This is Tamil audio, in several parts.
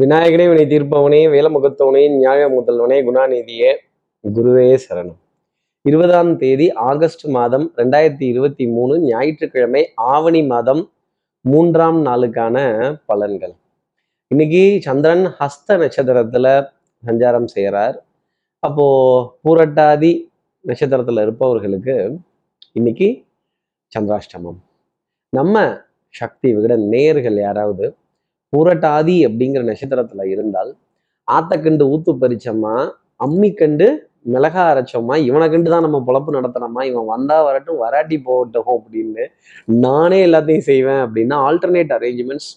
விநாயகனே வினை தீர்ப்பவனே வேலமுகத்தவனே நியாய முதல்வனே குணாநிதியே குருவே சரணம். இருபதாம் தேதி ஆகஸ்ட் மாதம் ரெண்டாயிரத்தி இருபத்தி மூணு ஞாயிற்றுக்கிழமை ஆவணி மாதம் மூன்றாம் நாளுக்கான பலன்கள். இன்னைக்கு சந்திரன் ஹஸ்த நட்சத்திரத்துல சஞ்சாரம் செய்கிறார் அப்போ பூரட்டாதி நட்சத்திரத்துல இருப்பவர்களுக்கு இன்னைக்கு சந்திராஷ்டமம். நம்ம சக்தி விகட நேர்கள் யாராவது புரட்டாதி அப்படிங்கிற நட்சத்திரத்துல இருந்தால் ஆத்தக்கண்டு ஊத்து பறிச்சோமா அம்மி கண்டு மிளகா அரைச்சோமா இவனை கண்டு தான் நம்ம பொழப்பு நடத்துனோமா இவன் வந்தா வரட்டும் வராட்டி போகட்டும் அப்படின்னு நானே எல்லாத்தையும் செய்வேன் அப்படின்னா ஆல்டர்னேட் அரேஞ்ச்மெண்ட்ஸ்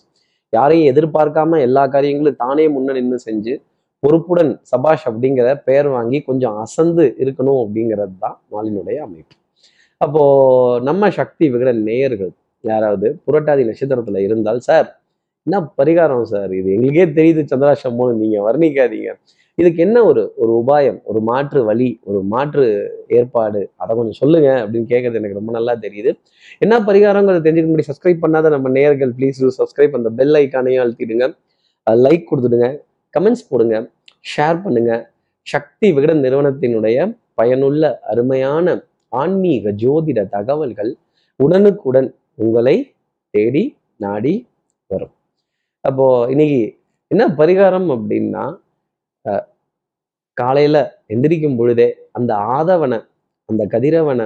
யாரையும் எதிர்பார்க்காம எல்லா காரியங்களும் தானே முன்ன நின்று செஞ்சு பொறுப்புடன் சபாஷ் அப்படிங்கிற பெயர் வாங்கி கொஞ்சம் அசந்து இருக்கணும் அப்படிங்கிறது தான் நாளினுடைய அமைப்பு. அப்போ நம்ம சக்தி விகட நேயர்கள் யாராவது புரட்டாதி நட்சத்திரத்துல இருந்தால் சார் என்ன பரிகாரம் சார் இது? எங்களுக்கே தெரியுது சந்திராஷ்டமம் நீங்கள் வர்ணிக்காதீங்க. இதுக்கு என்ன ஒரு ஒரு உபாயம் ஒரு மாற்று வழி ஒரு மாற்று ஏற்பாடு? அதை கொஞ்சம் சொல்லுங்க அப்படின்னு கேட்கறது எனக்கு ரொம்ப நல்லா தெரியுது. என்ன பரிகாரங்கிறது தெரிஞ்சுக்க முடியும் சப்ஸ்கிரைப் பண்ணாத நம்ம நேயர்கள் ப்ளீஸ் டூ சப்ஸ்கிரைப் அந்த பெல் ஐக்கானையும் அழுத்திடுங்க. லைக் கொடுத்துடுங்க. கமெண்ட்ஸ் போடுங்க. ஷேர் பண்ணுங்க. சக்தி விகடன் நிறுவனத்தினுடைய பயனுள்ள அருமையான ஆன்மீக ஜோதிட தகவல்கள் உடனுக்குடன் உங்களை தேடி நாடி வரும். அப்போ இன்னைக்கு என்ன பரிகாரம் அப்படின்னா காலையில எந்திரிக்கும் பொழுதே அந்த ஆதவனை அந்த கதிரவனை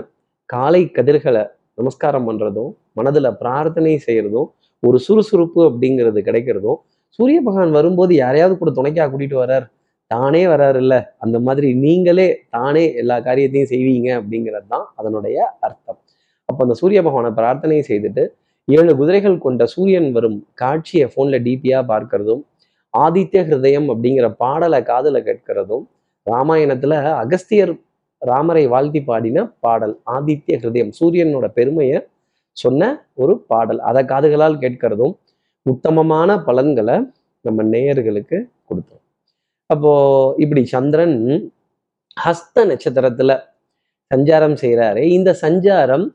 காலை கதிர்களை நமஸ்காரம் பண்றதும் மனதுல பிரார்த்தனை செய்யறதும் ஒரு சுறுசுறுப்பு அப்படிங்கிறது கிடைக்கிறதும் சூரிய பகவான் வரும்போது யாரையாவது கூட துணைக்கா கூட்டிட்டு வர்றார் தானே வராருல்ல. அந்த மாதிரி நீங்களே தானே எல்லா காரியத்தையும் செய்வீங்க அப்படிங்கிறது தான் அதனுடைய அர்த்தம். அப்போ அந்த சூரிய பகவானை பிரார்த்தனை செய்துட்டு ஏழு குதிரைகள் கொண்ட சூரியன் வரும் காட்சியை ஃபோன்ல டிபியாக பார்க்கறதும் ஆதித்ய ஹிருதயம் அப்படிங்கிற பாடலை காதில் கேட்கிறதும் ராமாயணத்தில் அகஸ்தியர் ராமரை வாழ்த்தி பாடின பாடல் ஆதித்ய ஹிருதயம் சூரியனோட பெருமையை சொன்ன ஒரு பாடல். அதை காதுகளால் கேட்கிறதும் உத்தமமான பலன்களை நம்ம நேயர்களுக்கு கொடுத்தோம். அப்போ இப்படி சந்திரன் ஹஸ்த நட்சத்திரத்துல சஞ்சாரம் செய்கிறாரு இந்த சஞ்சாரம்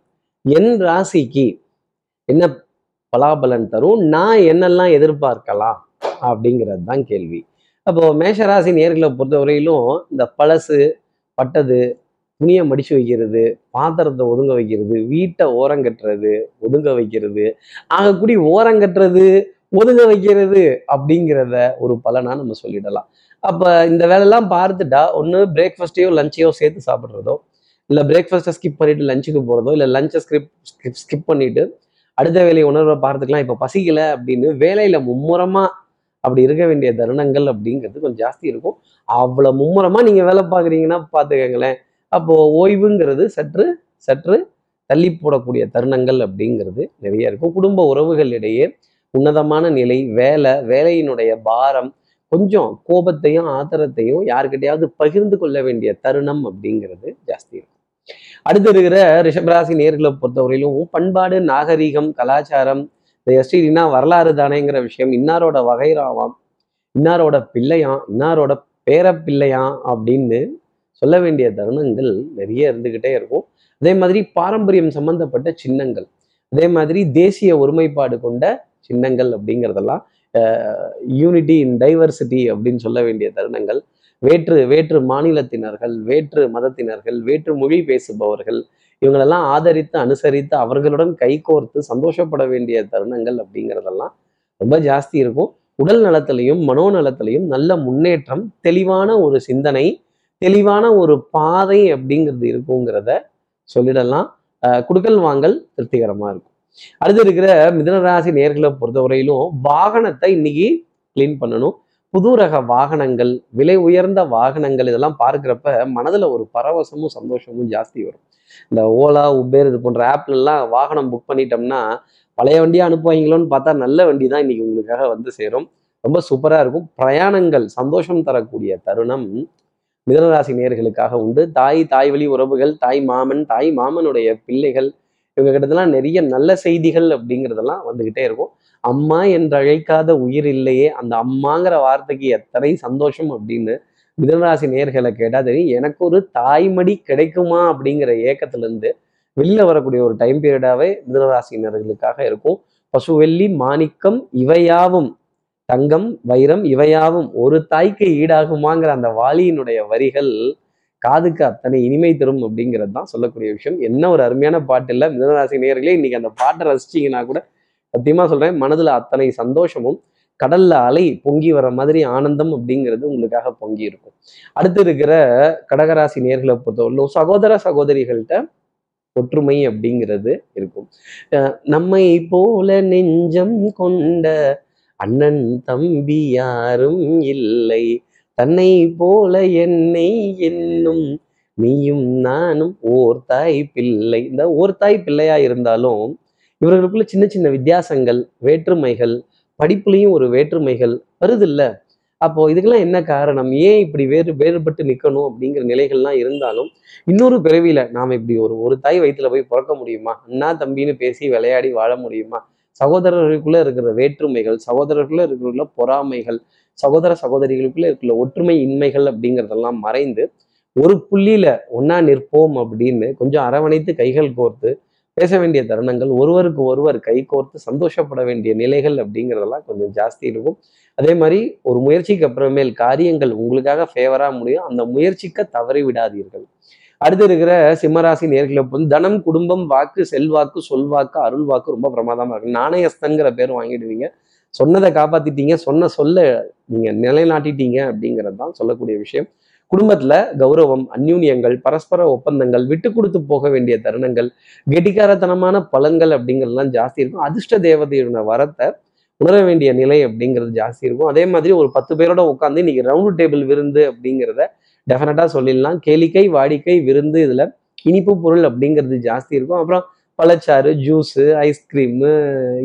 என் ராசிக்கு என்ன பலாபலன் தரும்? நான் என்னெல்லாம் எதிர்பார்க்கலாம்? அப்படிங்கிறது தான் கேள்வி. அப்போ மேஷராசி நேர்களை பொறுத்தவரையிலும் இந்த பழசு பட்டது துணியை மடிச்சு வைக்கிறது பாத்திரத்தை ஒதுங்க வைக்கிறது வீட்டை ஓரங்கட்டுறது ஒதுங்க வைக்கிறது ஆகக்கூடிய ஓரங்கட்டுறது ஒதுங்க வைக்கிறது அப்படிங்கிறத ஒரு பலனா நம்ம சொல்லிடலாம். அப்போ இந்த வேலையெல்லாம் பார்த்துட்டா ஒன்று பிரேக்ஃபாஸ்ட்டையோ லஞ்சையோ சேர்த்து சாப்பிட்றதோ இல்லை பிரேக்ஃபாஸ்ட்டை ஸ்கிப் பண்ணிட்டு லஞ்சுக்கு போகிறதோ இல்லை லஞ்சை ஸ்கிப் ஸ்கிப் ஸ்கிப் பண்ணிட்டு அடுத்த வேலையை உணர்வை பார்த்துக்கலாம். இப்போ பசிக்கல அப்படின்னு வேலையில மும்முரமா அப்படி இருக்க வேண்டிய தருணங்கள் அப்படிங்கிறது கொஞ்சம் ஜாஸ்தி இருக்கும். அவ்வளோ மும்முரமா நீங்க வேலை பார்க்குறீங்கன்னா பார்த்துக்கங்களேன். அப்போ ஓய்வுங்கிறது சற்று சற்று தள்ளி போடக்கூடிய தருணங்கள் அப்படிங்கிறது நிறைய இருக்கும். குடும்ப உறவுகளிடையே உன்னதமான நிலை வேலை வேலையினுடைய பாரம் கொஞ்சம் கோபத்தையும் ஆத்திரத்தையும் யாருக்கிட்டையாவது பகிர்ந்து கொள்ள வேண்டிய தருணம் அப்படிங்கிறது ஜாஸ்தி இருக்கும். அடுத்து இருக்கிற ரிஷபராசி நேர்களை பொறுத்தவரையிலும் பண்பாடு நாகரீகம் கலாச்சாரம் இந்த எஸ்டிடினா வரலாறு தானேங்கிற விஷயம் இன்னாரோட வகைராவாம் இன்னாரோட பிள்ளையாம் இன்னாரோட பேரப்பிள்ளையாம் அப்படின்னு சொல்ல வேண்டிய தருணங்கள் நிறைய இருந்துக்கிட்டே இருக்கும். அதே மாதிரி பாரம்பரியம் சம்பந்தப்பட்ட சின்னங்கள் அதே மாதிரி தேசிய ஒருமைப்பாடு கொண்ட சின்னங்கள் அப்படிங்கிறதெல்லாம் யூனிட்டி இன் டைவர்சிட்டி அப்படின்னு சொல்ல வேண்டிய தருணங்கள் வேற்று வேற்று மாநிலத்தினர்கள் வேற்று மதத்தினர்கள் வேற்று மொழி பேசுபவர்கள் இவங்களெல்லாம் ஆதரித்து அனுசரித்து அவர்களுடன் கைகோர்த்து சந்தோஷப்பட வேண்டிய தருணங்கள் அப்படிங்கிறதெல்லாம் ரொம்ப ஜாஸ்தி இருக்கும். உடல் நலத்திலையும் மனோநலத்திலையும் நல்ல முன்னேற்றம் தெளிவான ஒரு சிந்தனை தெளிவான ஒரு பாதை அப்படிங்கிறது இருக்குங்கிறத சொல்லிடலாம். குடுக்கல் வாங்கல் திருப்திகரமா இருக்கும். அடுத்து இருக்கிற மிதனராசி நேர்களை பொறுத்தவரையிலும் வாகனத்தை இன்னைக்கு கிளீன் பண்ணணும். புது ரக வாகனங்கள் விலை உயர்ந்த வாகனங்கள் இதெல்லாம் பார்க்குறப்ப மனதில் ஒரு பரவசமும் சந்தோஷமும் ஜாஸ்தி வரும். இந்த ஓலா உபேர் இது போன்ற ஆப்லலாம் வாகனம் புக் பண்ணிட்டோம்னா பழைய வண்டியாக அனுப்புவாங்களோன்னு பார்த்தா நல்ல வண்டி தான் இன்னைக்கு உங்களுக்காக வந்து சேரும். ரொம்ப சூப்பராக இருக்கும். பிரயாணங்கள் சந்தோஷம் தரக்கூடிய தருணம் மிதனராசி நேர்களுக்காக உண்டு. தாய் தாய் வழி உறவுகள் தாய் மாமன் தாய் மாமனுடைய பிள்ளைகள் இவங்க கிட்டத்தெல்லாம் நிறைய நல்ல செய்திகள் அப்படிங்கிறதெல்லாம் வந்துக்கிட்டே இருக்கும். அம்மா என்று அழைக்காத உயிர் இல்லையே அந்த அம்மாங்கிற வார்த்தைக்கு எத்தனை சந்தோஷம் அப்படின்னு மிதனராசி நேர்களை கேட்டால் தெரியும் எனக்கு ஒரு தாய்மடி கிடைக்குமா அப்படிங்கிற ஏக்கத்திலிருந்து வெளியில் வரக்கூடிய ஒரு டைம் பீரியடாவே மிதனராசினர்களுக்காக இருக்கும். பசுவெள்ளி மாணிக்கம் இவையாவும் தங்கம் வைரம் இவையாவும் ஒரு தாய்க்கு ஈடாகுமாங்கிற அந்த வாலியினுடைய வரிகள் காதுக்கு அத்தனை இனிமை தரும் அப்படிங்கிறது தான் சொல்லக்கூடிய விஷயம். என்ன ஒரு அருமையான பாட்டு இல்லை. மிதனராசி நேர்களே இன்னைக்கு அந்த பாட்டை ரசிச்சீங்கன்னா கூட சத்தியமா சொல்றேன் மனதுல அத்தனை சந்தோஷமும் கடல்ல அலை பொங்கி வர மாதிரி ஆனந்தம் அப்படிங்கிறது உங்களுக்காக பொங்கி இருக்கும். அடுத்து இருக்கிற கடகராசி நேர்களை பொறுத்தவரையிலும் சகோதர சகோதரிகள்கிட்ட ஒற்றுமை அப்படிங்கிறது இருக்கும். அஹ் நம்மை போல நெஞ்சம் கொண்ட அண்ணன் தம்பி யாரும் இல்லை. தன்னை போல என்னை என்னும் நீயும் நானும் ஓர் தாய் பிள்ளை. இந்த ஓர் தாய் பிள்ளையா இருந்தாலும் இவர்களுக்குள்ள சின்ன சின்ன வித்தியாசங்கள் வேற்றுமைகள் படிப்புலையும் ஒரு வேற்றுமைகள் வருது இல்லை? அப்போ இதுக்கெல்லாம் என்ன காரணம்? ஏன் இப்படி வேறு வேறுபட்டு நிக்கணும் அப்படிங்கிற நிலைகள்லாம் இருந்தாலும் இன்னொரு பிறவியில நாம் இப்படி ஒரு ஒரு தாய் வயித்துல போய் பிறக்க முடியுமா? அண்ணா தம்பின்னு பேசி விளையாடி வாழ முடியுமா? சகோதரர்களுக்குள்ள இருக்கிற வேற்றுமைகள் சகோதரர்களுக்குள்ள இருக்கிற பொறாமைகள் சகோதர சகோதரிகளுக்குள்ள இருக்கிற ஒற்றுமை இன்மைகள் அப்படிங்கிறதெல்லாம் மறைந்து ஒரு புள்ளியில ஒன்னா நிற்போம் அப்படின்னு கொஞ்சம் அரவணைத்து கைகள் கோர்த்து பேச வேண்டிய தருணங்கள் ஒருவருக்கு ஒருவர் கை கோர்த்து சந்தோஷப்பட வேண்டிய நிலைகள் அப்படிங்கிறதெல்லாம் கொஞ்சம் ஜாஸ்தி இருக்கும். அதே மாதிரி ஒரு முயற்சிக்கு அப்புறமேல் காரியங்கள் உங்களுக்காக ஃபேவரா முடியும். அந்த முயற்சிக்க தவறி விடாதீர்கள். அடுத்து இருக்கிற சிம்மராசி நேர்களை வந்து தனம் குடும்பம் வாக்கு செல்வாக்கு சொல்வாக்கு அருள் வாக்கு ரொம்ப பிரமாதமா இருக்கு நாணயஸ்தங்கிற பேர் வாங்கிடுவீங்க. சொன்னதை காப்பாத்திட்டீங்க சொன்ன சொல்ல நீங்க நிலைநாட்டிட்டீங்க அப்படிங்கிறது தான் சொல்லக்கூடிய விஷயம். குடும்பத்துல கௌரவம் அந்யூன்யங்கள் பரஸ்பர ஒப்பந்தங்கள் விட்டு கொடுத்து போக வேண்டிய தருணங்கள் கெட்டிக்காரத்தனமான பலன்கள் அப்படிங்கிறதுலாம் ஜாஸ்தி இருக்கும். அதிர்ஷ்ட தேவதையோட வரத்தை உணர வேண்டிய நிலை அப்படிங்கிறது ஜாஸ்தி இருக்கும். அதே மாதிரி ஒரு பத்து பேரோட உட்காந்து இன்னைக்கு ரவுண்ட் டேபிள் விருந்து அப்படிங்கிறத டெஃபினட்டா சொல்லிடலாம். கேளிக்கை வாடிக்கை விருந்து இதுல இனிப்பு பொருள் அப்படிங்கிறது ஜாஸ்தி இருக்கும். அப்புறம் பழச்சாறு ஜூஸு ஐஸ்கிரீமு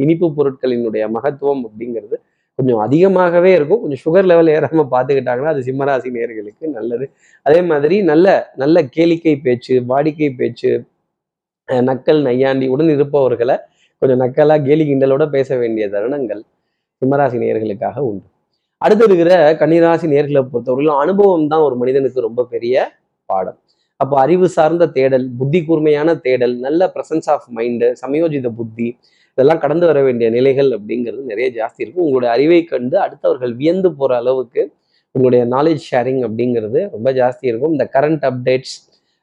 இனிப்பு பொருட்களினுடைய மகத்துவம் அப்படிங்கிறது கொஞ்சம் அதிகமாகவே இருக்கும். கொஞ்சம் சுகர் லெவல் ஏறாம பார்த்துக்கிட்டாங்கன்னா அது சிம்மராசி நேர்களுக்கு நல்லது. அதே மாதிரி நல்ல நல்ல கேளிக்கை பேச்சு வாடிக்கை பேச்சு அஹ் நக்கல் நையாண்டி உடன் இருப்பவர்களை கொஞ்சம் நக்கலா கேலி கிண்டலோட பேச வேண்டிய தருணங்கள் சிம்மராசி நேர்களுக்காக உண்டு. அடுத்து இருக்கிற கன்னிராசி நேர்களை பொறுத்தவரையிலும் அனுபவம் தான் ஒரு மனிதனுக்கு ரொம்ப பெரிய பாடம். அப்போ அறிவு சார்ந்த தேடல் புத்தி கூர்மையான தேடல் நல்ல பிரசன்ஸ் ஆஃப் மைண்டு சமயோஜித புத்தி இதெல்லாம் கடந்து வர வேண்டிய நிலைகள் அப்படிங்கிறது நிறைய ஜாஸ்தி இருக்கும். உங்களுடைய அறிவை கண்டு அடுத்தவர்கள் வியந்து போகிற அளவுக்கு உங்களுடைய நாலேஜ் ஷேரிங் அப்படிங்கிறது ரொம்ப ஜாஸ்தி இருக்கும். இந்த கரண்ட் அப்டேட்ஸ்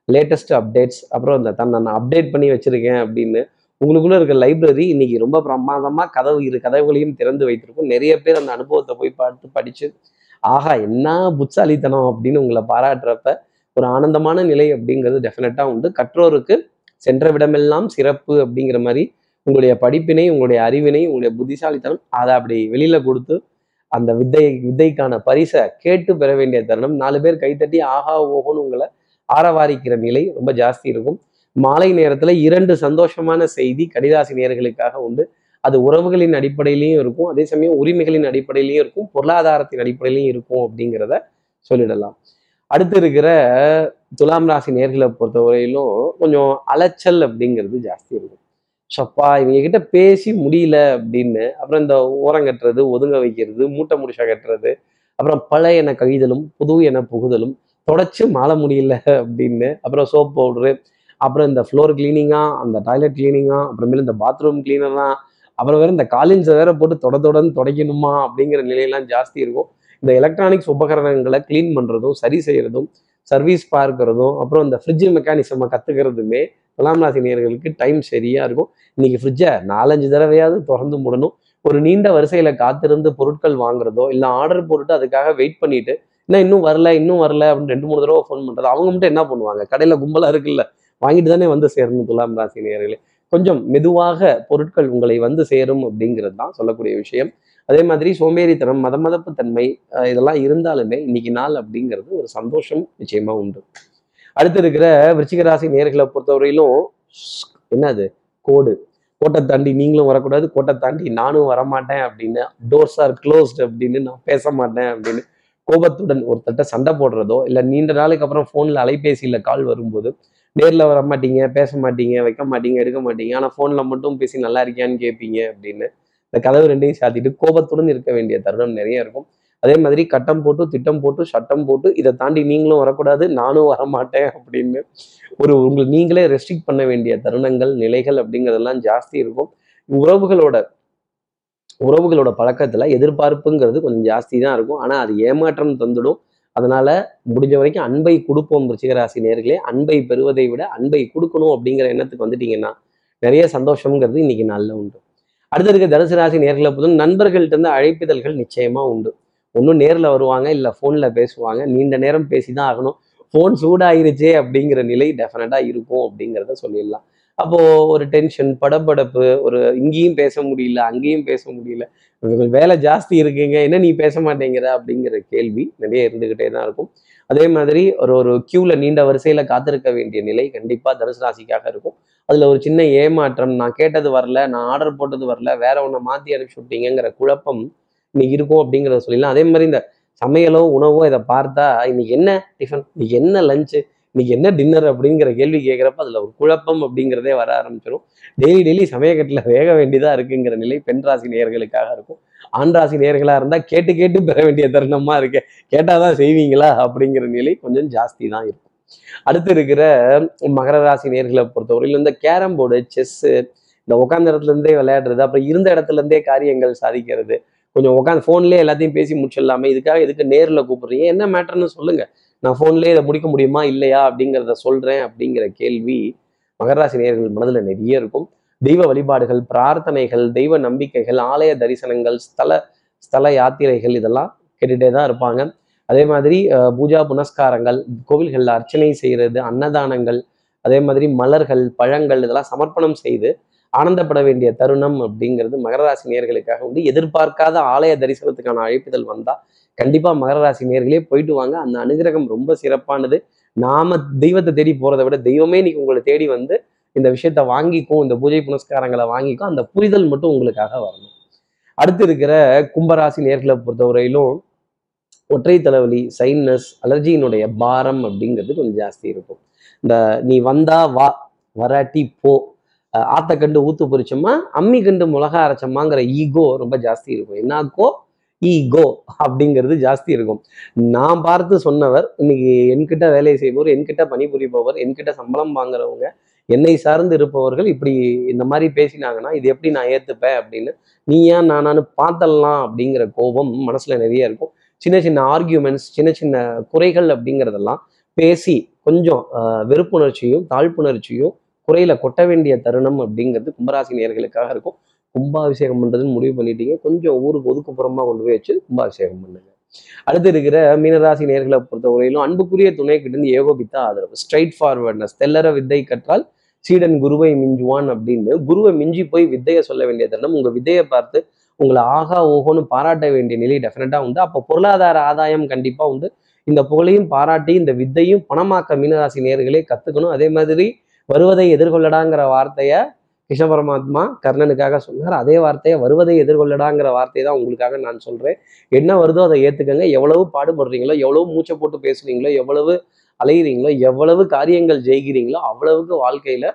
லேட்டஸ்ட் அப்டேட்ஸ் அப்புறம் இந்த தன்னை நான் அப்டேட் பண்ணி வச்சுருக்கேன் அப்படின்னு உங்களுக்குள்ள இருக்க லைப்ரரி இன்னைக்கு ரொம்ப பிரமாதமாக கதவு இரு கதவுகளையும் திறந்து வைத்திருக்கும். நிறைய பேர் அந்த அனுபவத்தை போய் பார்த்து படித்து ஆஹா என்ன புட்சாலித்தனம் அப்படின்னு உங்களை பாராட்டுறப்ப ஒரு ஆனந்தமான நிலை அப்படிங்கிறது டெஃபினட்டாக உண்டு. கற்றோருக்கு சென்ற விடமெல்லாம் சிறப்பு அப்படிங்கிற மாதிரி உங்களுடைய படிப்பினை உங்களுடைய அறிவினை உங்களுடைய புத்திசாலித்தனம் அதை அப்படி வெளியில கொடுத்து அந்த வித்தை வித்தைக்கான பரிசை கேட்டு பெற வேண்டிய தருணம். நாலு பேர் கைத்தட்டி ஆஹா ஓஹோன்னு உங்களை ஆரவாரிக்கிற நிலை ரொம்ப ஜாஸ்தி இருக்கும். மாலை நேரத்துல இரண்டு சந்தோஷமான செய்தி கடிதாசி நேர்களுக்காக உண்டு. அது உறவுகளின் அடிப்படையிலையும் இருக்கும். அதே சமயம் உரிமைகளின் அடிப்படையிலையும் இருக்கும். பொருளாதாரத்தின் அடிப்படையிலையும் இருக்கும் அப்படிங்கிறத சொல்லிடலாம். அடுத்து இருக்கிற துலாம் ராசி நேர்களை பொறுத்தவரையிலும் கொஞ்சம் அலைச்சல் அப்படிங்கிறது ஜாஸ்தி இருக்கும். சப்பா இவங்க கிட்ட பேசி முடியல அப்படின்னு அப்புறம் இந்த ஓரம் கட்டுறது ஒதுங்க வைக்கிறது மூட்டை முடிச்சா கட்டுறது அப்புறம் பழைய என கழிதலும் புது என புகுதலும் தொடச்சு மாள முடியல அப்படின்னு அப்புறம் சோப் பவுடரு அப்புறம் இந்த ஃப்ளோர் கிளீனிங்கா அந்த டாய்லெட் கிளீனிங்கா அப்புறமேல இந்த பாத்ரூம் கிளீனர்லாம் அப்புறம் வேற இந்த காலின்ஸை வேற போட்டு தொட தொடன்னு துடைக்கணுமா அப்படிங்கிற நிலையெல்லாம் ஜாஸ்தி இருக்கும். இந்த எலக்ட்ரானிக்ஸ் உபகரணங்களை க்ளீன் பண்ணுறதும் சரி செய்கிறதும் சர்வீஸ் பார்க்கறதும் அப்புறம் இந்த ஃப்ரிட்ஜ் மெக்கானிசமாக கற்றுக்கிறதுமே துலாம் ராசி நேர்களுக்கு டைம் சரியாக இருக்கும். இன்னைக்கு ஃப்ரிட்ஜை நாலஞ்சு தடவையாவது திறந்து முடணும். ஒரு நீண்ட வரிசையில் காத்திருந்து பொருட்கள் வாங்குறதோ இல்லை ஆர்டர் போட்டுட்டு அதுக்காக வெயிட் பண்ணிட்டு என்ன இன்னும் வரல இன்னும் வரல அப்படின்னு ரெண்டு மூணு தடவை ஃபோன் பண்ணுறது அவங்க மட்டும் என்ன பண்ணுவாங்க? கடையில் கும்பலாக இருக்குல்ல வாங்கிட்டு தானே வந்து சேரணும் துலாம் ராசி நேர்களே கொஞ்சம் மெதுவாக பொருட்கள் உங்களை வந்து சேரும் அப்படிங்கிறது தான் சொல்லக்கூடிய விஷயம். அதே மாதிரி சோம்பேறித்தனம் மத மதப்பு தன்மை இதெல்லாம் இருந்தாலுமே இன்னைக்கு நாள் அப்படிங்கிறது ஒரு சந்தோஷம் நிச்சயமா உண்டு. அடுத்து இருக்கிற விருச்சிக ராசி நேர்களை பொறுத்தவரையிலும் என்னது? கோடு. கோட்டை தாண்டி நீங்களும் வரக்கூடாது கோட்டை தாண்டி நானும் வரமாட்டேன் அப்படின்னு டோர்ஸ் ஆர் க்ளோஸ்ட் அப்படின்னு நான் பேச மாட்டேன் அப்படின்னு கோபத்துடன் ஒருத்தட்ட சண்டை போடுறதோ இல்லை நீண்ட நாளுக்கு அப்புறம் ஃபோனில் அலைபேசியில் கால் வரும்போது நேரில் வர மாட்டீங்க பேச மாட்டீங்க வைக்க மாட்டீங்க எடுக்க மாட்டீங்க ஆனால் ஃபோனில் மட்டும் பேசி நல்லா இருக்கியான்னு கேட்பீங்க அப்படின்னு இந்த கதவு ரெண்டையும் சாத்திட்டு கோபத்துடன் இருக்க வேண்டிய தருணம் நிறைய இருக்கும். அதே மாதிரி கட்டம் போட்டு திட்டம் போட்டு சட்டம் போட்டு இதை தாண்டி நீங்களும் வரக்கூடாது நானும் வரமாட்டேன் அப்படின்னு ஒரு உங்களுக்கு நீங்களே ரெஸ்ட்ரிக்ட் பண்ண வேண்டிய தருணங்கள் நிலைகள் அப்படிங்கிறதெல்லாம் ஜாஸ்தி இருக்கும். உறவுகளோட உறவுகளோட பழக்கத்துல எதிர்பார்ப்புங்கிறது கொஞ்சம் ஜாஸ்தி தான் இருக்கும். ஆனா அது ஏமாற்றம் தந்துடும். அதனால முடிஞ்ச வரைக்கும் அன்பை கொடுப்போம் ரிச்சிகராசி நேர்களே. அன்பை பெறுவதை விட அன்பை கொடுக்கணும் அப்படிங்கிற எண்ணத்துக்கு வந்துட்டீங்கன்னா நிறைய சந்தோஷம்ங்கிறது இன்னைக்கு நல்ல உண்டு. அடுத்த இருக்க தனுசு ராசி நேர்களை பொறுத்தும் நண்பர்கள்ட்ட இருந்து அழைப்பிதழ்கள் நிச்சயமா உண்டு. ஒன்றும் நேரில் வருவாங்க இல்லை ஃபோனில் பேசுவாங்க. நீண்ட நேரம் பேசி தான் ஆகணும். ஃபோன் சூடாயிருச்சே அப்படிங்கிற நிலை டெஃபினட்டாக இருக்கும் அப்படிங்கிறத சொல்லிடலாம். அப்போது ஒரு டென்ஷன் படபடப்பு ஒரு இங்கேயும் பேச முடியல அங்கேயும் பேச முடியல. வேலை ஜாஸ்தி இருக்குங்க என்ன நீ பேச மாட்டேங்கிற அப்படிங்கிற கேள்வி நிறைய இருந்துகிட்டே தான் இருக்கும். அதே மாதிரி ஒரு ஒரு க்யூவில் நீண்ட வரிசையில் காத்திருக்க வேண்டிய நிலை கண்டிப்பாக தனுசு ராசிக்காக இருக்கும். அதில் ஒரு சின்ன ஏமாற்றம். நான் கேட்டது வரல நான் ஆர்டர் போட்டது வரல வேற ஒன்றை மாற்றி அனுப்பிச்சு விட்டீங்கிற குழப்பம் இன்னைக்கு இருக்கும் அப்படிங்கிறத சொல்லிடலாம். அதே மாதிரி இந்த சமையலோ உணவோ இதை பார்த்தா இன்னைக்கு என்ன டிஃபன் இன்னைக்கு என்ன லஞ்சு இன்னைக்கு என்ன டின்னர் அப்படிங்கிற கேள்வி கேட்குறப்ப அதில் ஒரு குழப்பம் அப்படிங்கிறதே வர ஆரம்பிச்சிடும் டெய்லி டெய்லி சமயக்கட்டில் வேக வேண்டியதாக இருக்குங்கிற நிலை பெண் ராசி நேர்களுக்காக இருக்கும். ஆண் ராசி நேர்களாக இருந்தால் கேட்டு கேட்டு பெற வேண்டிய தருணமாக இருக்கு. கேட்டால் தான் செய்வீங்களா அப்படிங்கிற நிலை கொஞ்சம் ஜாஸ்தி தான் இருக்கும். அடுத்து இருக்கிற மகர ராசி நேர்களை பொறுத்தவரையில் இந்த கேரம் போர்டு செஸ்ஸு இந்த உட்காந்த இடத்துல இருந்தே விளையாடுறது அப்புறம் இருந்த இடத்துல இருந்தே காரியங்கள் சாதிக்கிறது. கொஞ்சம் உட்காந்து ஃபோன்லேயே எல்லாத்தையும் பேசி முடிச்சிடலாமே. இதுக்காக எதுக்கு நேரில் கூப்பிடுறீங்க? என்ன மேட்டர்னு சொல்லுங்க. நான் ஃபோன்லேயே இதை முடிக்க முடியுமா? இல்லையா? அப்படிங்கிறத சொல்றேன் அப்படிங்கிற கேள்வி மகராசி நேர்கள் மனதில் நிறைய இருக்கும். தெய்வ வழிபாடுகள் பிரார்த்தனைகள் தெய்வ நம்பிக்கைகள் ஆலய தரிசனங்கள் ஸ்தல ஸ்தல யாத்திரைகள் இதெல்லாம் கேட்டுகிட்டே தான் இருப்பாங்க. அதே மாதிரி பூஜா புனஸ்காரங்கள் கோவில்களில் அர்ச்சனை செய்கிறது அன்னதானங்கள் அதே மாதிரி மலர்கள் பழங்கள் இதெல்லாம் சமர்ப்பணம் செய்து ஆனந்தப்பட வேண்டிய தருணம் அப்படிங்கிறது மகர ராசி நேர்களுக்காக வந்து எதிர்பார்க்காத ஆலய தரிசனத்துக்கான அழைப்புதல் வந்தால் கண்டிப்பாக மகர ராசி நேர்களே போயிட்டு வாங்க. அந்த அனுகிரகம் ரொம்ப சிறப்பானது. நாம தெய்வத்தை தேடி போகிறத விட தெய்வமே இன்னைக்கு உங்களை தேடி வந்து இந்த விஷயத்த வாங்கிக்கும் இந்த பூஜை புனஸ்காரங்களை வாங்கிக்கும் அந்த புரிதல் மட்டும் உங்களுக்காக வரணும். அடுத்து இருக்கிற கும்பராசி நேர்களை பொறுத்தவரையிலும் ஒற்றை தலைவலி சைனஸ் அலர்ஜியினுடைய பாரம் அப்படிங்கிறது கொஞ்சம் ஜாஸ்தி இருக்கும். இந்த நீ வந்தா வா வராட்டி போ ஆத்த கண்டு ஊத்து பொறிச்சோமா அம்மி கண்டு மிளகா அரைச்சோமாங்கிற ஈகோ ரொம்ப ஜாஸ்தி இருக்கும். என்னாக்கோ? ஈகோ அப்படிங்கிறது ஜாஸ்தி இருக்கும். நான் பார்த்து சொன்னவர் இன்னைக்கு என்கிட்ட வேலையை செய்பவர் என்கிட்ட பணிபுரிபவர் என்கிட்ட சம்பளம் வாங்குறவங்க என்னை சார்ந்து இருப்பவர்கள் இப்படி இந்த மாதிரி பேசினாங்கன்னா இது எப்படி நான் ஏத்துப்பேன் அப்படின்னு நீ ஏன் நானானு பார்த்தலாம் அப்படிங்கிற கோபம் மனசுல நிறைய இருக்கும். சின்ன சின்ன ஆர்கியூமெண்ட்ஸ் சின்ன சின்ன குறைகள் அப்படிங்கிறதெல்லாம் பேசி கொஞ்சம் வெறுப்புணர்ச்சியும் தாழ்ப்புணர்ச்சியும் குறையில கொட்ட வேண்டிய தருணம் அப்படிங்கிறது கும்பராசி நேர்களுக்காக இருக்கும். கும்பாபிஷேகம் பண்ணுறதுன்னு முடிவு பண்ணிட்டீங்க. கொஞ்சம் ஊருக்கு ஒதுக்குப்புறமா கொண்டு போய் வச்சு கும்பாபிஷேகம் பண்ணுங்க. அடுத்து இருக்கிற மீனராசி நேர்களை பொறுத்தவரையிலும் அன்புக்குரிய துணை கிட்ட ஏகோபித்த ஆதரவு. ஸ்ட்ரைட் ஃபார்வர்ட்னஸ் தெல்லற வித்தை கற்றால் சீடன் குருவை மிஞ்சுவான் அப்படின்னு. குருவை மிஞ்சி போய் வித்தையை சொல்ல வேண்டிய தருணம். உங்க வித்தையை பார்த்து உங்களை ஆகா ஓஹோன்னு பாராட்ட வேண்டிய நிலை டெஃபினட்டாக உண்டு. அப்போ பொருளாதார ஆதாயம் கண்டிப்பாக உண்டு. இந்த புகழையும் பாராட்டி இந்த வித்தையும் பணமாக்க மீனராசி நேர்களே கற்றுக்கணும் அதே மாதிரி வருவதை எதிர்கொள்ளடாங்கிற வார்த்தையை கிருஷ்ண பரமாத்மா கர்ணனுக்காக சொன்னார். அதே வார்த்தையை வருவதை எதிர்கொள்ளடாங்கிற வார்த்தையை தான் உங்களுக்காக நான் சொல்கிறேன் என்ன வருதோ அதை ஏற்றுக்கங்க எவ்வளவு பாடுபடுறீங்களோ எவ்வளவு மூச்சை போட்டு பேசுறீங்களோ எவ்வளவு அலைகிறீங்களோ எவ்வளவு காரியங்கள் ஜெயிக்கிறீங்களோ அவ்வளவுக்கு வாழ்க்கையில்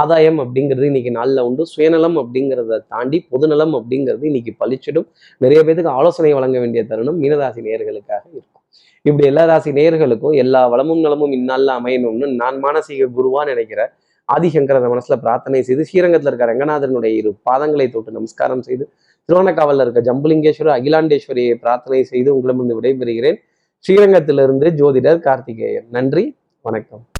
ஆதாயம் அப்படிங்கிறது இன்னைக்கு நாளில் உண்டு. சுயநலம் அப்படிங்கிறத தாண்டி பொதுநலம் அப்படிங்கிறது இன்னைக்கு பளிச்சிடும் நிறைய பேருக்கு ஆலோசனை வழங்க வேண்டிய தருணம் மீனராசி நேர்களுக்காக இருக்கும். இப்படி எல்லா ராசி நேர்களுக்கும் எல்லா வளமும் நலமும் இந்நாளில் அமையணும்னு நான் மானசீக குருவா நினைக்கிறேன் ஆதிசங்கர மனசுல பிரார்த்தனை செய்து ஸ்ரீரங்கத்தில் இருக்க ரங்கநாதனுடைய இரு பாதங்களை தொட்டு நமஸ்காரம் செய்து திருவண்ணக்காவலில் இருக்க ஜம்புலிங்கேஸ்வரர் அகிலாண்டேஸ்வரியை பிரார்த்தனை செய்து உங்களிடமிருந்து விடைபெறுகிறேன். ஸ்ரீரங்கத்திலிருந்து ஜோதிடர் கார்த்திகேயன். நன்றி வணக்கம்.